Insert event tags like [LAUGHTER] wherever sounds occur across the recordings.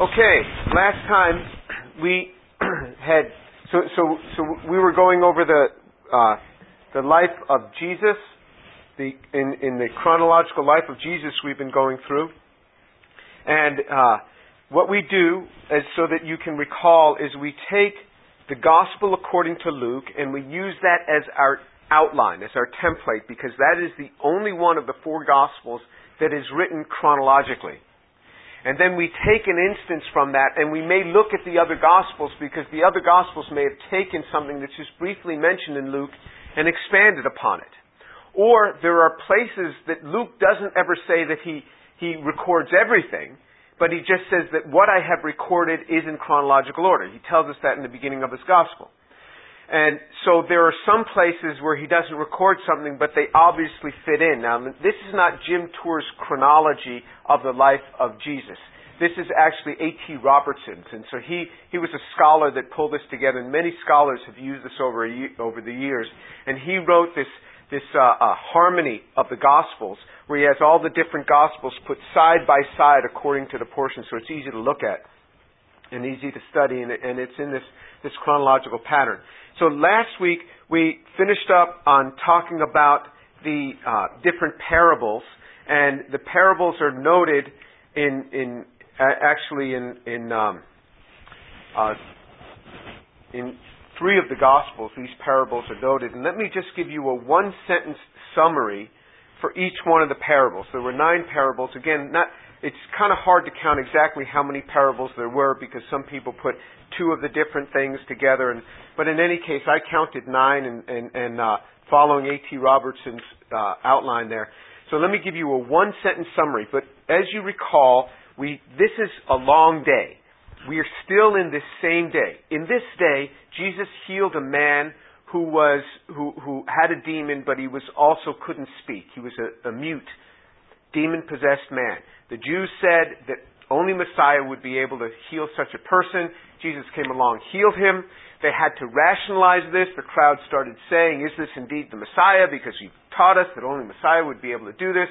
Okay, last time we [CLEARS THROAT] had so so so we were going over the uh, the life of Jesus, the in in the chronological life of Jesus we've been going through, and uh, what we do is so that you can recall is we take the gospel according to Luke and we use that as our outline, as our template, because that is the only one of the four gospels that is written chronologically. And then we take an instance from that and we may look at the other Gospels because the other Gospels may have taken something that's just briefly mentioned in Luke and expanded upon it. Or there are places that Luke doesn't ever say that he, he records everything, but he just says that what I have recorded is in chronological order. He tells us that in the beginning of his Gospel. And so there are some places where he doesn't record something, but they obviously fit in. Now, this is not Jim Tour's chronology of the life of Jesus. This is actually A.T. Robertson's, and so he, he was a scholar that pulled this together, and many scholars have used this over, year, over the years. And he wrote this, this uh, uh, harmony of the Gospels, where he has all the different Gospels put side by side according to the portion, so it's easy to look at and easy to study, and, and it's in this, this chronological pattern. So last week we finished up on talking about the uh, different parables, and the parables are noted in in uh, actually in in um, uh, in three of the Gospels. These parables are noted, and let me just give you a one sentence summary for each one of the parables. There were nine parables. Again, not it's kind of hard to count exactly how many parables there were because some people put two of the different things together. And, but in any case, I counted nine and, and, and uh, following A.T. Robertson's uh, outline there. So let me give you a one sentence summary. But as you recall, we, this is a long day. We are still in this same day. In this day, Jesus healed a man who was who who had a demon, but he was also couldn't speak. He was a, a mute, demon possessed man. The Jews said that only Messiah would be able to heal such a person. Jesus came along, healed him. They had to rationalize this. The crowd started saying, Is this indeed the Messiah? Because you taught us that only Messiah would be able to do this.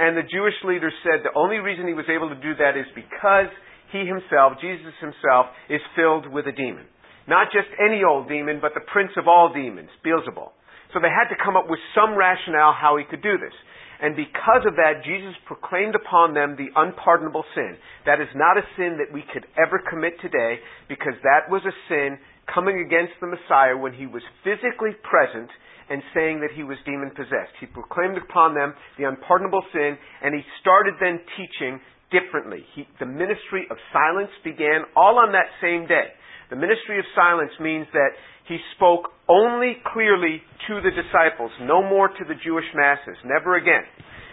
And the Jewish leaders said the only reason he was able to do that is because he himself, Jesus himself, is filled with a demon. Not just any old demon, but the prince of all demons, Beelzebul. So they had to come up with some rationale how he could do this. And because of that, Jesus proclaimed upon them the unpardonable sin. That is not a sin that we could ever commit today because that was a sin coming against the Messiah when he was physically present and saying that he was demon possessed. He proclaimed upon them the unpardonable sin and he started then teaching differently. He, the ministry of silence began all on that same day. The ministry of silence means that he spoke only clearly to the disciples, no more to the Jewish masses, never again.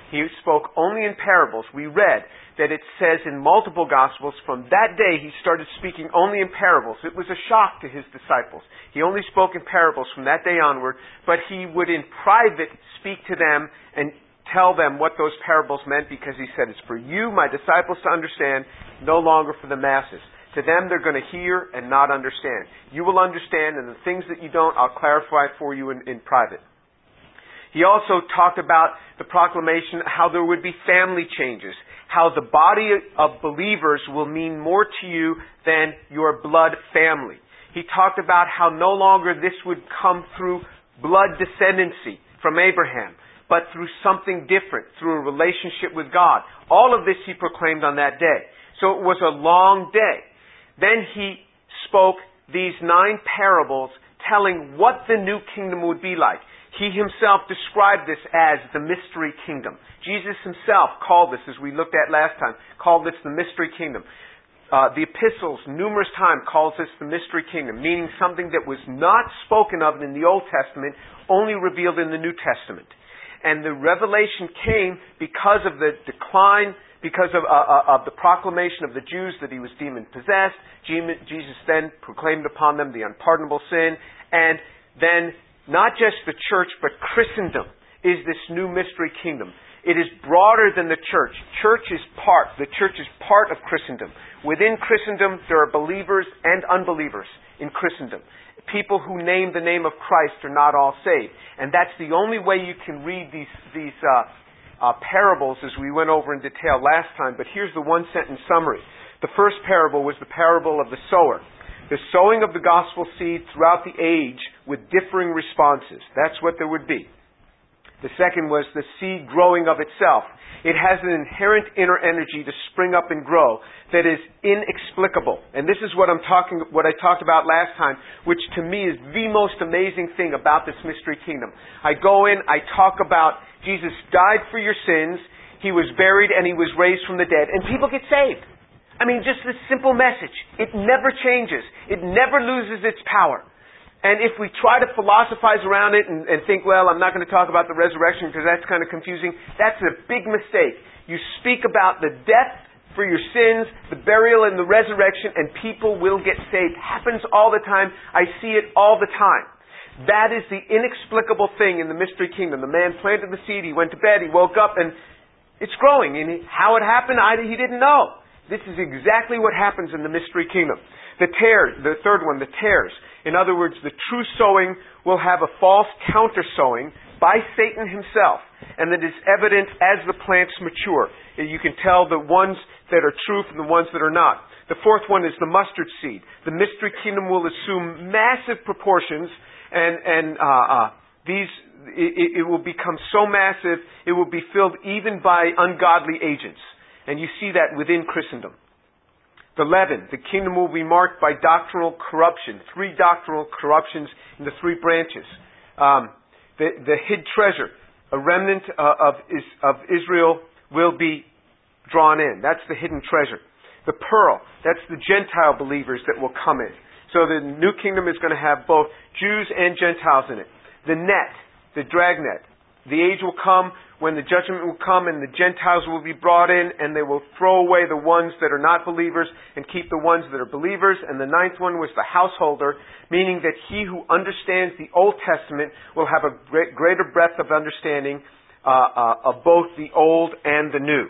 He spoke only in parables. We read that it says in multiple Gospels, from that day he started speaking only in parables. It was a shock to his disciples. He only spoke in parables from that day onward, but he would in private speak to them and tell them what those parables meant because he said, It's for you, my disciples, to understand, no longer for the masses. To them, they're going to hear and not understand. You will understand, and the things that you don't, I'll clarify for you in, in private. He also talked about the proclamation how there would be family changes, how the body of believers will mean more to you than your blood family. He talked about how no longer this would come through blood descendancy from Abraham, but through something different, through a relationship with God. All of this he proclaimed on that day. So it was a long day. Then he spoke these nine parables telling what the new kingdom would be like. He himself described this as the mystery kingdom. Jesus himself called this, as we looked at last time, called this the mystery kingdom. Uh, the epistles, numerous times, calls this the mystery kingdom, meaning something that was not spoken of in the Old Testament, only revealed in the New Testament. And the revelation came because of the decline because of, uh, uh, of the proclamation of the Jews that he was demon possessed. Jesus then proclaimed upon them the unpardonable sin. And then not just the church, but Christendom is this new mystery kingdom. It is broader than the church. Church is part. The church is part of Christendom. Within Christendom, there are believers and unbelievers in Christendom. People who name the name of Christ are not all saved. And that's the only way you can read these, these uh, uh, parables as we went over in detail last time, but here's the one sentence summary. The first parable was the parable of the sower. The sowing of the gospel seed throughout the age with differing responses. That's what there would be. The second was the seed growing of itself. It has an inherent inner energy to spring up and grow that is inexplicable. And this is what I'm talking, what I talked about last time, which to me is the most amazing thing about this mystery kingdom. I go in, I talk about Jesus died for your sins, He was buried, and He was raised from the dead, and people get saved. I mean, just this simple message. It never changes. It never loses its power. And if we try to philosophize around it and, and think, well, I'm not going to talk about the resurrection because that's kind of confusing, that's a big mistake. You speak about the death for your sins, the burial and the resurrection, and people will get saved. Happens all the time. I see it all the time. That is the inexplicable thing in the mystery kingdom. The man planted the seed, he went to bed, he woke up, and it's growing. And how it happened, he didn't know. This is exactly what happens in the mystery kingdom. The tares, the third one, the tares. In other words, the true sowing will have a false counter sowing by Satan himself, and that is evident as the plants mature. You can tell the ones that are true from the ones that are not. The fourth one is the mustard seed. The mystery kingdom will assume massive proportions, and and uh, uh, these it, it will become so massive it will be filled even by ungodly agents, and you see that within Christendom. The leaven, the kingdom will be marked by doctrinal corruption. Three doctrinal corruptions in the three branches. Um, the, the hid treasure, a remnant uh, of, of Israel will be drawn in. That's the hidden treasure. The pearl, that's the Gentile believers that will come in. So the new kingdom is going to have both Jews and Gentiles in it. The net, the dragnet. The age will come when the judgment will come and the Gentiles will be brought in and they will throw away the ones that are not believers and keep the ones that are believers. And the ninth one was the householder, meaning that he who understands the Old Testament will have a greater breadth of understanding uh, uh, of both the Old and the New.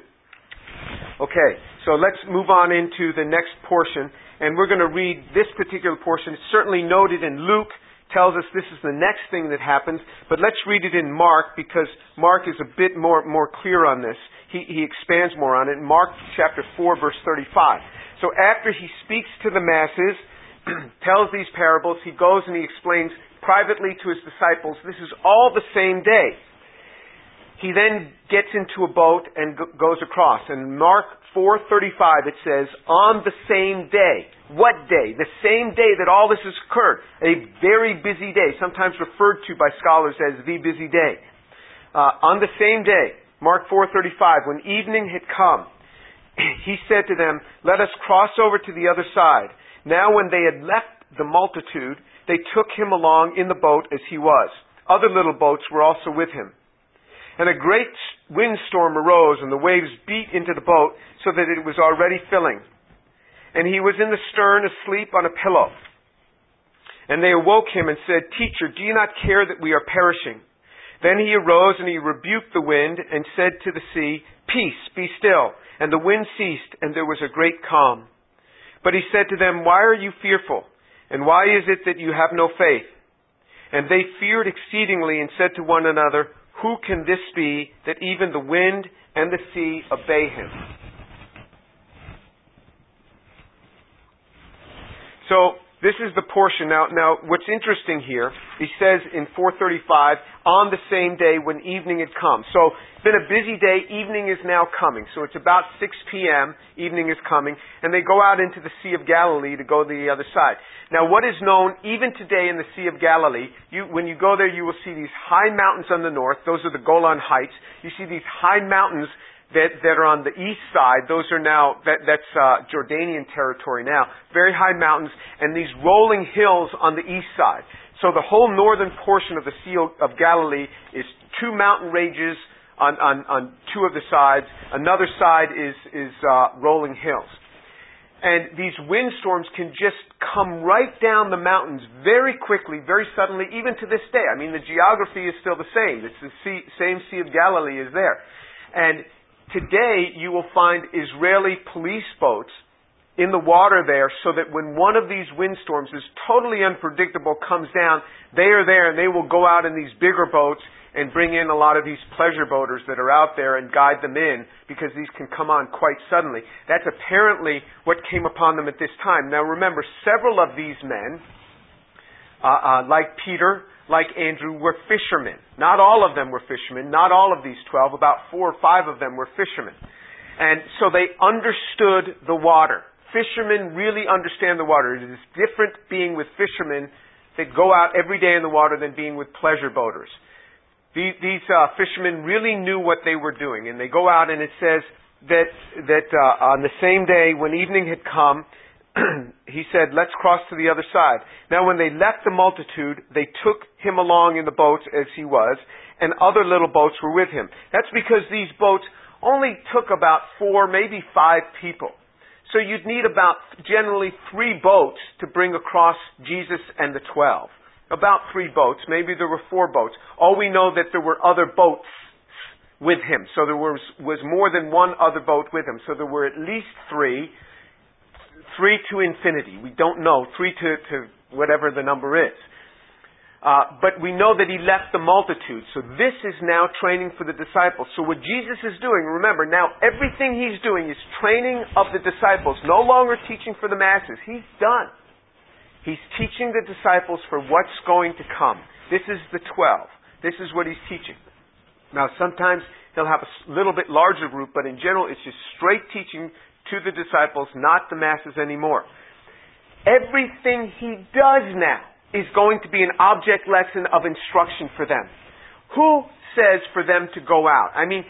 Okay, so let's move on into the next portion. And we're going to read this particular portion. It's certainly noted in Luke tells us this is the next thing that happens, but let's read it in Mark because Mark is a bit more, more clear on this. He, he expands more on it. Mark chapter 4 verse 35. So after he speaks to the masses, [CLEARS THROAT] tells these parables, he goes and he explains privately to his disciples, this is all the same day. He then gets into a boat and goes across. And Mark 4:35 it says, "On the same day." What day? The same day that all this has occurred. A very busy day, sometimes referred to by scholars as the busy day. Uh, on the same day, Mark 4:35, when evening had come, [CLEARS THROAT] he said to them, "Let us cross over to the other side." Now when they had left the multitude, they took him along in the boat as he was. Other little boats were also with him. And a great windstorm arose, and the waves beat into the boat so that it was already filling. And he was in the stern asleep on a pillow. And they awoke him and said, Teacher, do you not care that we are perishing? Then he arose and he rebuked the wind and said to the sea, Peace, be still. And the wind ceased, and there was a great calm. But he said to them, Why are you fearful? And why is it that you have no faith? And they feared exceedingly and said to one another, who can this be that even the wind and the sea obey him? So, this is the portion. Now, now, what's interesting here, he says in 435, on the same day when evening had come. So, it's been a busy day, evening is now coming. So it's about 6 p.m., evening is coming, and they go out into the Sea of Galilee to go to the other side. Now, what is known even today in the Sea of Galilee, you, when you go there, you will see these high mountains on the north. Those are the Golan Heights. You see these high mountains that, that are on the east side, those are now, that, that's uh, Jordanian territory now, very high mountains, and these rolling hills on the east side. So the whole northern portion of the Sea of Galilee is two mountain ranges on, on, on two of the sides. Another side is, is uh, rolling hills. And these windstorms can just come right down the mountains very quickly, very suddenly, even to this day. I mean, the geography is still the same. It's the sea, same Sea of Galilee is there. And Today, you will find Israeli police boats in the water there so that when one of these windstorms is totally unpredictable comes down, they are there and they will go out in these bigger boats and bring in a lot of these pleasure boaters that are out there and guide them in because these can come on quite suddenly. That's apparently what came upon them at this time. Now remember, several of these men, uh, uh, like Peter, like Andrew, were fishermen. Not all of them were fishermen. Not all of these twelve. About four or five of them were fishermen. And so they understood the water. Fishermen really understand the water. It is different being with fishermen that go out every day in the water than being with pleasure boaters. These, these uh, fishermen really knew what they were doing, and they go out, and it says that that uh, on the same day when evening had come, [CLEARS THROAT] he said, "Let's cross to the other side." Now, when they left the multitude, they took him along in the boats as he was, and other little boats were with him. That's because these boats only took about four, maybe five people. So you'd need about generally three boats to bring across Jesus and the twelve. About three boats. Maybe there were four boats. All we know that there were other boats with him. So there was, was more than one other boat with him. So there were at least three. Three to infinity. We don't know. Three to, to whatever the number is. Uh, but we know that he left the multitude. So this is now training for the disciples. So what Jesus is doing, remember, now everything he's doing is training of the disciples, no longer teaching for the masses. He's done. He's teaching the disciples for what's going to come. This is the twelve. This is what he's teaching. Now sometimes he'll have a little bit larger group, but in general it's just straight teaching to the disciples, not the masses anymore. Everything he does now is going to be an object lesson of instruction for them. Who says for them to go out? I mean,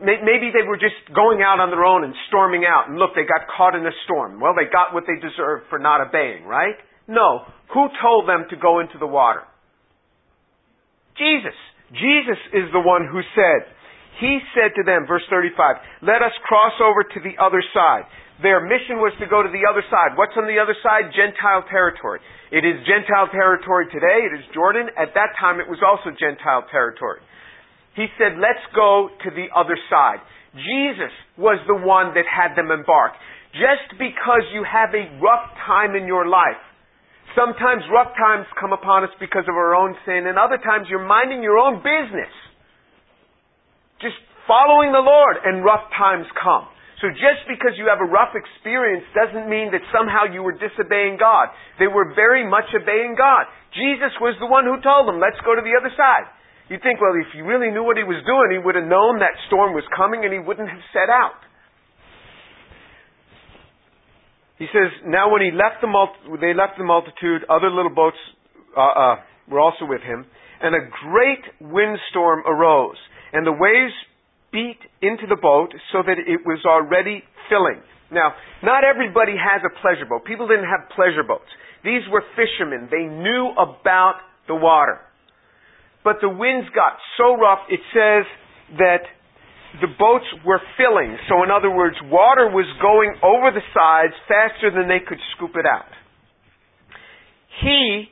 maybe they were just going out on their own and storming out, and look, they got caught in a storm. Well, they got what they deserved for not obeying, right? No. Who told them to go into the water? Jesus. Jesus is the one who said, He said to them, verse 35, Let us cross over to the other side. Their mission was to go to the other side. What's on the other side? Gentile territory. It is Gentile territory today. It is Jordan. At that time, it was also Gentile territory. He said, let's go to the other side. Jesus was the one that had them embark. Just because you have a rough time in your life, sometimes rough times come upon us because of our own sin, and other times you're minding your own business. Following the Lord, and rough times come. So just because you have a rough experience doesn't mean that somehow you were disobeying God. They were very much obeying God. Jesus was the one who told them, let's go to the other side. you think, well, if he really knew what he was doing, he would have known that storm was coming and he wouldn't have set out. He says, now when he left the multi- they left the multitude, other little boats uh, uh, were also with him, and a great windstorm arose, and the waves beat into the boat so that it was already filling. Now, not everybody has a pleasure boat. People didn't have pleasure boats. These were fishermen. They knew about the water. But the winds got so rough, it says that the boats were filling. So, in other words, water was going over the sides faster than they could scoop it out. He,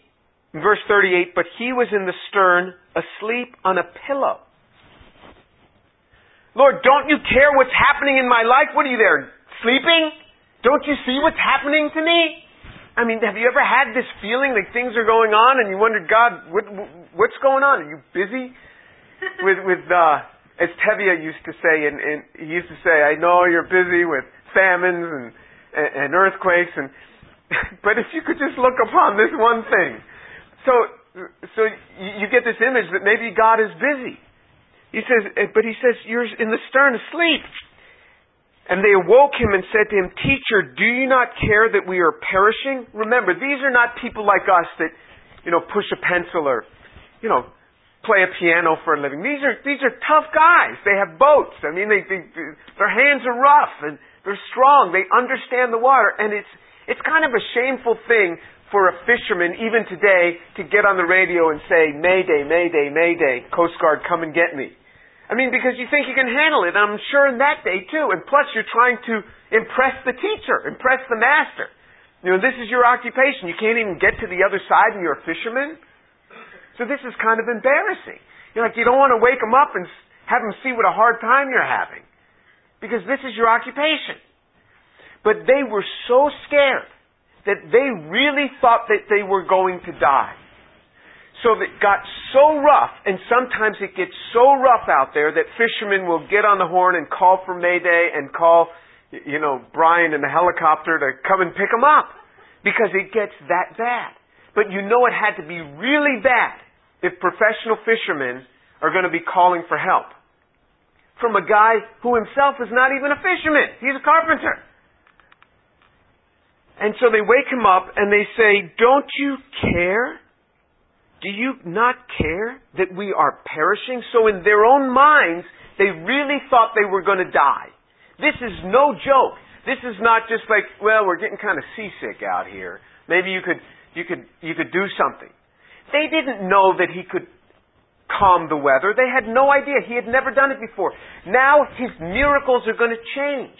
verse 38, but he was in the stern, asleep on a pillow. Lord, don't you care what's happening in my life? What are you there, sleeping? Don't you see what's happening to me? I mean, have you ever had this feeling that things are going on and you wonder, God, what, what's going on? Are you busy? [LAUGHS] with, with, uh, as Tevye used to say, and, and he used to say, I know you're busy with famines and, and, and earthquakes and, [LAUGHS] but if you could just look upon this one thing. So, so you, you get this image that maybe God is busy. He says, eh, but he says, you're in the stern asleep. And they awoke him and said to him, Teacher, do you not care that we are perishing? Remember, these are not people like us that, you know, push a pencil or, you know, play a piano for a living. These are, these are tough guys. They have boats. I mean, they, they, their hands are rough and they're strong. They understand the water. And it's, it's kind of a shameful thing for a fisherman, even today, to get on the radio and say, Mayday, Mayday, Mayday, Coast Guard, come and get me. I mean, because you think you can handle it. I'm sure in that day too. And plus, you're trying to impress the teacher, impress the master. You know, this is your occupation. You can't even get to the other side and you're a fisherman. So this is kind of embarrassing. You're like, you don't want to wake them up and have them see what a hard time you're having. Because this is your occupation. But they were so scared that they really thought that they were going to die. So that got so rough, and sometimes it gets so rough out there that fishermen will get on the horn and call for Mayday and call, you know, Brian and the helicopter to come and pick them up because it gets that bad. But you know it had to be really bad if professional fishermen are going to be calling for help from a guy who himself is not even a fisherman. He's a carpenter. And so they wake him up and they say, Don't you care? Do you not care that we are perishing? So in their own minds, they really thought they were going to die. This is no joke. This is not just like, well, we're getting kind of seasick out here. Maybe you could, you could, you could do something. They didn't know that he could calm the weather. They had no idea. He had never done it before. Now his miracles are going to change.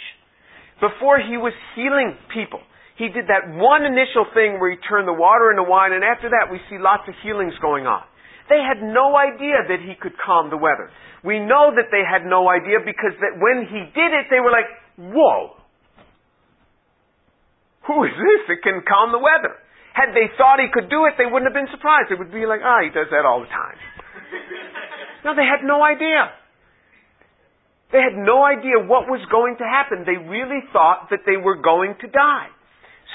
Before he was healing people. He did that one initial thing where he turned the water into wine, and after that we see lots of healings going on. They had no idea that he could calm the weather. We know that they had no idea because that when he did it, they were like, whoa. Who is this that can calm the weather? Had they thought he could do it, they wouldn't have been surprised. They would be like, ah, he does that all the time. [LAUGHS] no, they had no idea. They had no idea what was going to happen. They really thought that they were going to die.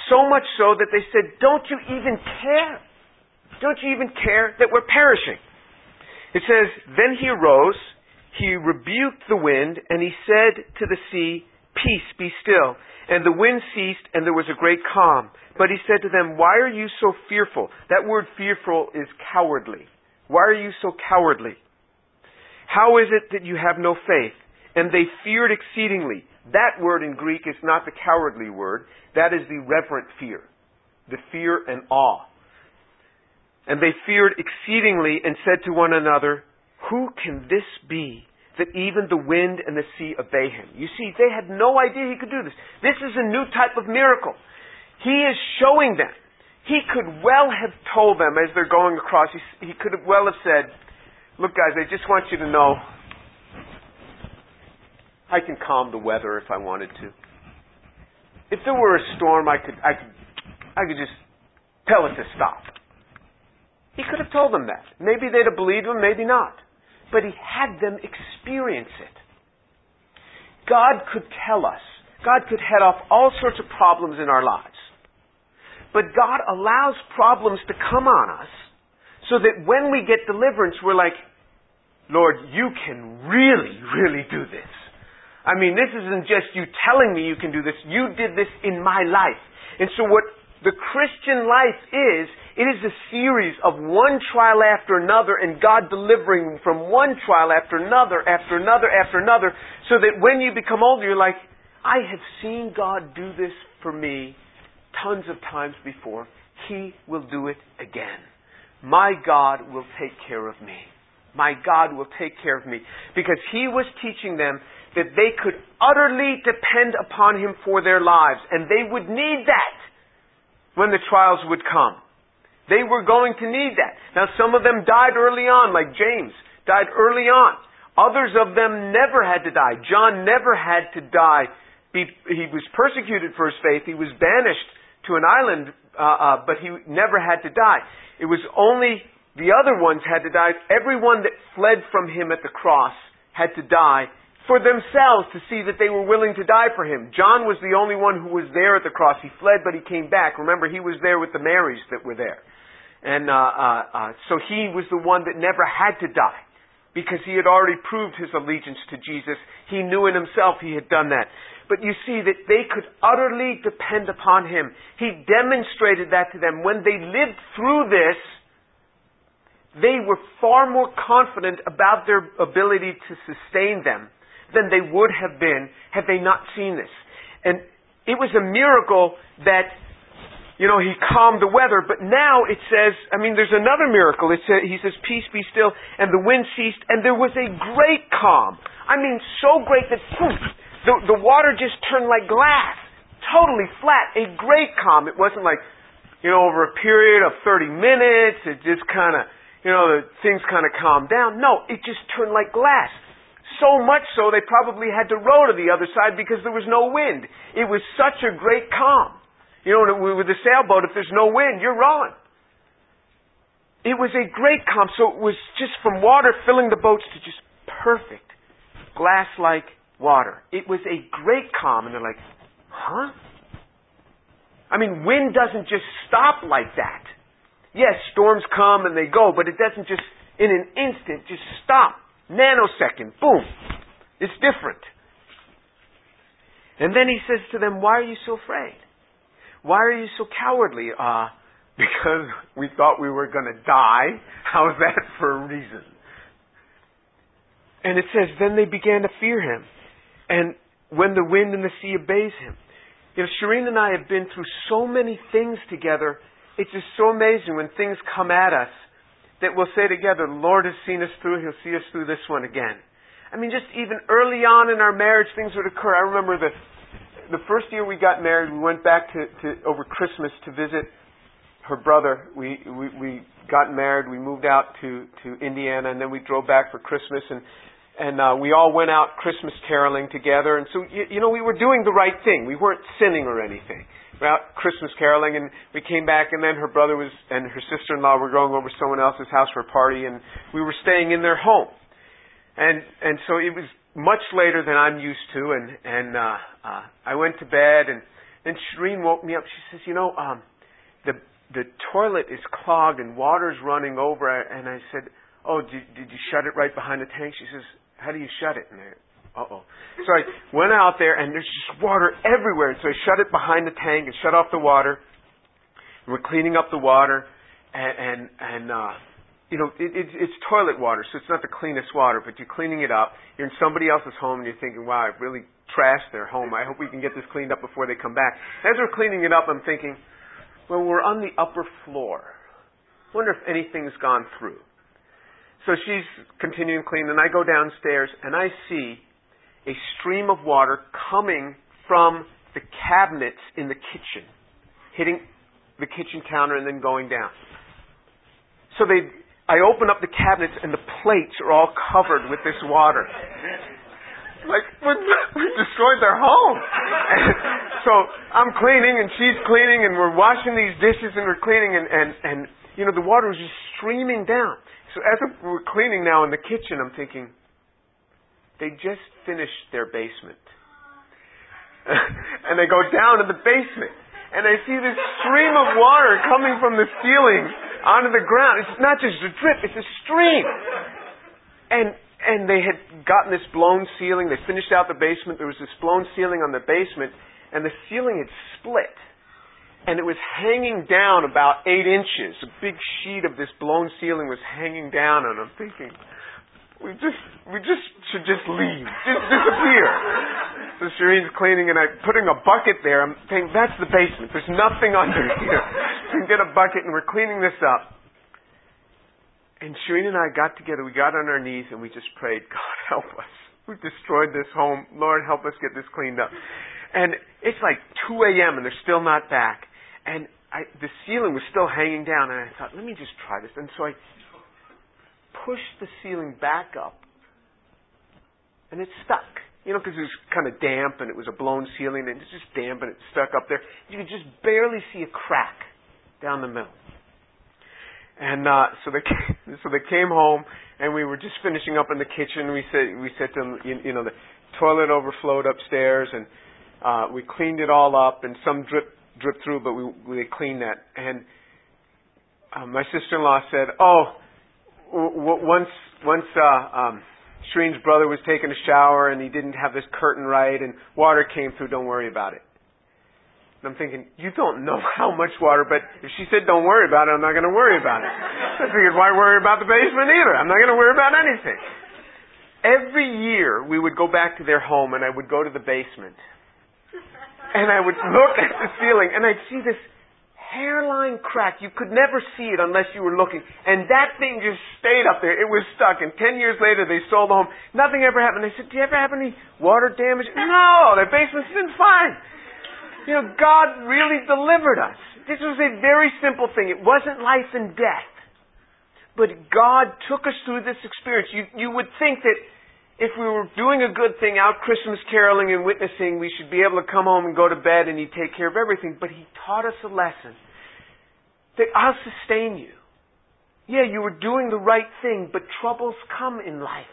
So much so that they said, Don't you even care? Don't you even care that we're perishing? It says, Then he arose, he rebuked the wind, and he said to the sea, Peace, be still. And the wind ceased, and there was a great calm. But he said to them, Why are you so fearful? That word fearful is cowardly. Why are you so cowardly? How is it that you have no faith? And they feared exceedingly. That word in Greek is not the cowardly word. That is the reverent fear. The fear and awe. And they feared exceedingly and said to one another, Who can this be that even the wind and the sea obey him? You see, they had no idea he could do this. This is a new type of miracle. He is showing them. He could well have told them as they're going across, he, he could well have said, Look, guys, I just want you to know I can calm the weather if I wanted to. If there were a storm, I could, I could, I could just tell it to stop. He could have told them that. Maybe they'd have believed him, maybe not. But he had them experience it. God could tell us, God could head off all sorts of problems in our lives. But God allows problems to come on us so that when we get deliverance, we're like, Lord, you can really, really do this. I mean, this isn't just you telling me you can do this. You did this in my life. And so what the Christian life is, it is a series of one trial after another and God delivering from one trial after another, after another, after another, so that when you become older, you're like, I have seen God do this for me tons of times before. He will do it again. My God will take care of me. My God will take care of me. Because He was teaching them that they could utterly depend upon Him for their lives, and they would need that when the trials would come. They were going to need that. Now, some of them died early on, like James died early on. Others of them never had to die. John never had to die. He was persecuted for his faith. He was banished to an island, uh, uh, but he never had to die. It was only the other ones had to die. Everyone that fled from him at the cross had to die for themselves to see that they were willing to die for him. John was the only one who was there at the cross. He fled, but he came back. Remember, he was there with the Marys that were there. And uh, uh, uh, so he was the one that never had to die because he had already proved his allegiance to Jesus. He knew in himself he had done that. But you see that they could utterly depend upon him. He demonstrated that to them. When they lived through this, they were far more confident about their ability to sustain them than they would have been had they not seen this. And it was a miracle that, you know, he calmed the weather, but now it says, I mean, there's another miracle. It says, he says, peace be still, and the wind ceased, and there was a great calm. I mean, so great that poof, the, the water just turned like glass. Totally flat. A great calm. It wasn't like, you know, over a period of 30 minutes, it just kind of, you know, things kind of calmed down. No, it just turned like glass. So much so they probably had to row to the other side because there was no wind. It was such a great calm. You know, with a sailboat, if there's no wind, you're rowing. it was a great calm. So it was just from water filling the boats to just perfect glass like water. It was a great calm. And they're like, huh? I mean, wind doesn't just stop like that. Yes, storms come and they go, but it doesn't just, in an instant, just stop. Nanosecond, boom. It's different. And then he says to them, Why are you so afraid? Why are you so cowardly? Uh, [LAUGHS] because we thought we were going to die. How's that for a reason? And it says, Then they began to fear him. And when the wind and the sea obeys him. You know, Shireen and I have been through so many things together. It's just so amazing when things come at us that we'll say together, the Lord has seen us through, He'll see us through this one again. I mean, just even early on in our marriage, things would occur. I remember the the first year we got married, we went back to, to over Christmas to visit her brother. We, we we got married. We moved out to to Indiana, and then we drove back for Christmas, and and uh, we all went out Christmas caroling together. And so you, you know we were doing the right thing. We weren't sinning or anything. Out Christmas caroling, and we came back, and then her brother was and her sister-in-law were going over to someone else's house for a party, and we were staying in their home. And and so it was much later than I'm used to, and and uh, uh, I went to bed, and then Shireen woke me up. She says, "You know, um, the the toilet is clogged and water's running over." And I said, "Oh, did, did you shut it right behind the tank?" She says, "How do you shut it?" And uh oh. So I went out there, and there's just water everywhere. So I shut it behind the tank and shut off the water. And we're cleaning up the water, and and, and uh, you know, it, it, it's toilet water, so it's not the cleanest water, but you're cleaning it up. You're in somebody else's home, and you're thinking, wow, I've really trashed their home. I hope we can get this cleaned up before they come back. As we're cleaning it up, I'm thinking, well, we're on the upper floor. I wonder if anything's gone through. So she's continuing cleaning, and I go downstairs, and I see a stream of water coming from the cabinets in the kitchen, hitting the kitchen counter and then going down. So they I open up the cabinets and the plates are all covered with this water. Like, we destroyed their home. [LAUGHS] so I'm cleaning and she's cleaning and we're washing these dishes and we're cleaning and, and, and you know, the water was just streaming down. So as we're cleaning now in the kitchen, I'm thinking, they just finished their basement. [LAUGHS] and they go down to the basement and I see this stream of water coming from the ceiling onto the ground. It's not just a drip, it's a stream. And and they had gotten this blown ceiling. They finished out the basement. There was this blown ceiling on the basement, and the ceiling had split. And it was hanging down about eight inches. A big sheet of this blown ceiling was hanging down, and I'm thinking, we just we just should just leave, just disappear. [LAUGHS] So Shireen's cleaning and I'm putting a bucket there. I'm thinking, that's the basement. There's nothing under [LAUGHS] here. We can get a bucket and we're cleaning this up. And Shireen and I got together. We got on our knees and we just prayed, God [LAUGHS] help us. We've destroyed this home. Lord, help us get this cleaned up. And it's like 2 a.m. and they're still not back. And I, the ceiling was still hanging down. And I thought, let me just try this. And so I pushed the ceiling back up. And it stuck. You know, because it was kind of damp and it was a blown ceiling and it's just damp and it stuck up there. You could just barely see a crack down the middle. And uh, so they came, [LAUGHS] so they came home and we were just finishing up in the kitchen. We said we said to them, you, you know, the toilet overflowed upstairs and uh, we cleaned it all up and some drip dripped through, but we we cleaned that. And uh, my sister-in-law said, "Oh, once once uh, um, Shireen's brother was taking a shower and he didn't have this curtain right and water came through, don't worry about it. And I'm thinking, you don't know [LAUGHS] how much water, but if she said don't worry about it, I'm not going to worry about it. [LAUGHS] I figured, why worry about the basement either? I'm not going to worry about anything. Every year we would go back to their home and I would go to the basement and I would look at the ceiling and I'd see this hairline crack. You could never see it unless you were looking. And that thing just stayed up there. It was stuck. And ten years later, they sold the home. Nothing ever happened. They said, do you ever have any water damage? [LAUGHS] No, their basement's been fine. You know, God really delivered us. This was a very simple thing. It wasn't life and death. But God took us through this experience. You, you would think that if we were doing a good thing out Christmas caroling and witnessing, we should be able to come home and go to bed and He'd take care of everything. But He taught us a lesson that I'll sustain you. Yeah, you were doing the right thing, but troubles come in life.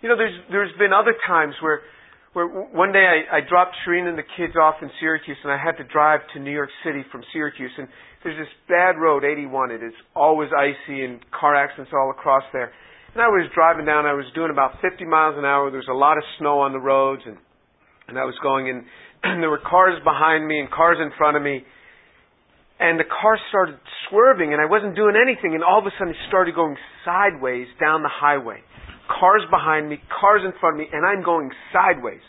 You know, there's there's been other times where where one day I, I dropped Shireen and the kids off in Syracuse, and I had to drive to New York City from Syracuse, and there's this bad road, 81. It is always icy and car accidents all across there. And I was driving down. I was doing about 50 miles an hour. There was a lot of snow on the roads, and and I was going in, [CLEARS THROAT] and there were cars behind me and cars in front of me and the car started swerving and I wasn't doing anything and all of a sudden it started going sideways down the highway. Cars behind me, cars in front of me, and I'm going sideways.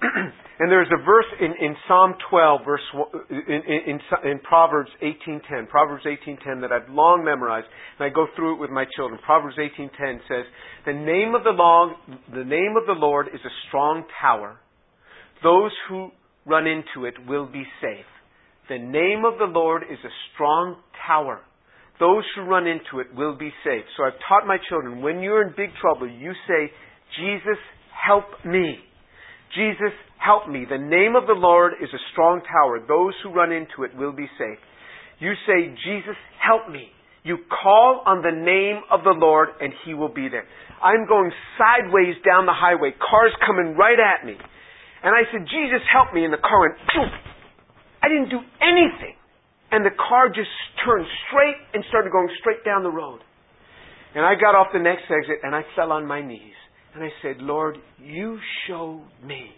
[CLEARS THROAT] and there's a verse in, in Psalm 12, verse in, in, in Proverbs 18:10, Proverbs 18:10 that I've long memorized, and I go through it with my children. Proverbs 18:10 says, "The name of the Lord, the name of the Lord is a strong tower. Those who run into it will be safe." The name of the Lord is a strong tower. Those who run into it will be safe. So I've taught my children, when you're in big trouble, you say, Jesus, help me. Jesus, help me. The name of the Lord is a strong tower. Those who run into it will be safe. You say, Jesus, help me. You call on the name of the Lord and He will be there. I'm going sideways down the highway, cars coming right at me. And I said, Jesus, help me. And the car went, Poof! I didn't do anything. And the car just turned straight and started going straight down the road. And I got off the next exit and I fell on my knees. And I said, Lord, you showed me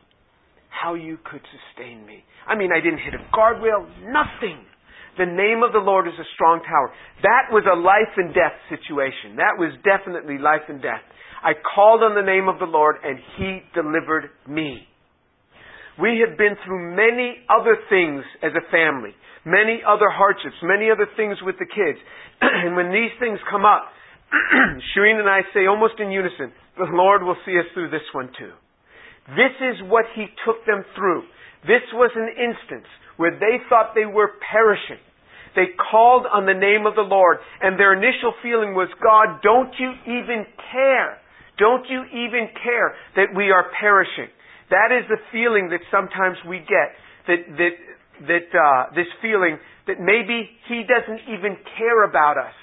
how you could sustain me. I mean, I didn't hit a guardrail, nothing. The name of the Lord is a strong tower. That was a life and death situation. That was definitely life and death. I called on the name of the Lord and He delivered me. We have been through many other things as a family, many other hardships, many other things with the kids. [CLEARS THROAT] and when these things come up, [CLEARS THROAT] Shireen and I say almost in unison, the Lord will see us through this one too. This is what He took them through. This was an instance where they thought they were perishing. They called on the name of the Lord, and their initial feeling was, God, don't you even care? Don't you even care that we are perishing? That is the feeling that sometimes we get. That that that uh, this feeling that maybe he doesn't even care about us.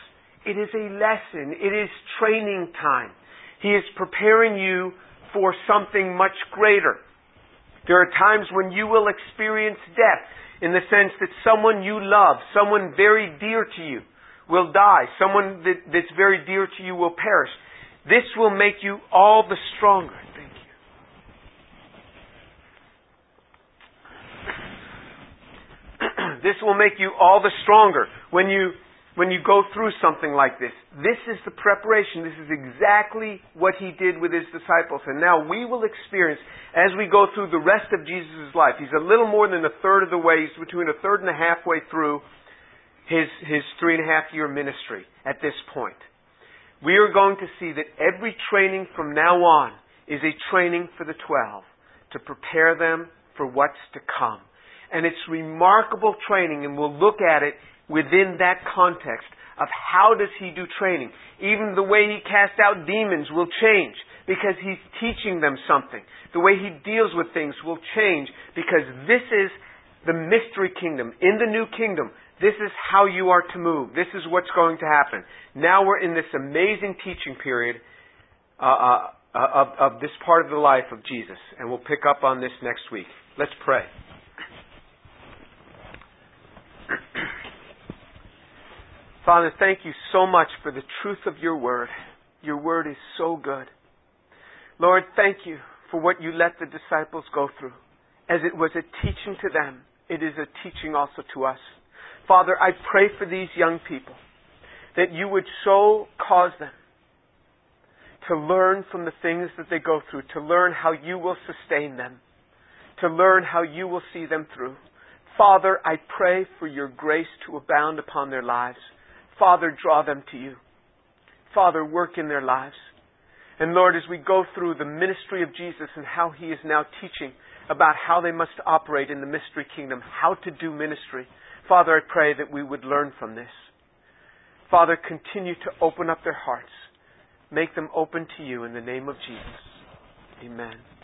It is a lesson. It is training time. He is preparing you for something much greater. There are times when you will experience death in the sense that someone you love, someone very dear to you, will die. Someone that, that's very dear to you will perish. This will make you all the stronger. Thank you. [CLEARS THROAT] this will make you all the stronger when you when you go through something like this. This is the preparation. This is exactly what he did with his disciples. And now we will experience as we go through the rest of Jesus' life. He's a little more than a third of the way. He's between a third and a half way through his, his three and a half year ministry at this point. We are going to see that every training from now on is a training for the twelve to prepare them for what's to come. And it's remarkable training, and we'll look at it within that context of how does he do training. Even the way he casts out demons will change because he's teaching them something. The way he deals with things will change because this is the mystery kingdom. In the new kingdom, this is how you are to move. This is what's going to happen. Now we're in this amazing teaching period uh, uh, of, of this part of the life of Jesus, and we'll pick up on this next week. Let's pray. Father, thank you so much for the truth of your word. Your word is so good. Lord, thank you for what you let the disciples go through. As it was a teaching to them, it is a teaching also to us. Father, I pray for these young people that you would so cause them to learn from the things that they go through, to learn how you will sustain them, to learn how you will see them through. Father, I pray for your grace to abound upon their lives. Father, draw them to you. Father, work in their lives. And Lord, as we go through the ministry of Jesus and how he is now teaching about how they must operate in the mystery kingdom, how to do ministry, Father, I pray that we would learn from this. Father, continue to open up their hearts. Make them open to you in the name of Jesus. Amen.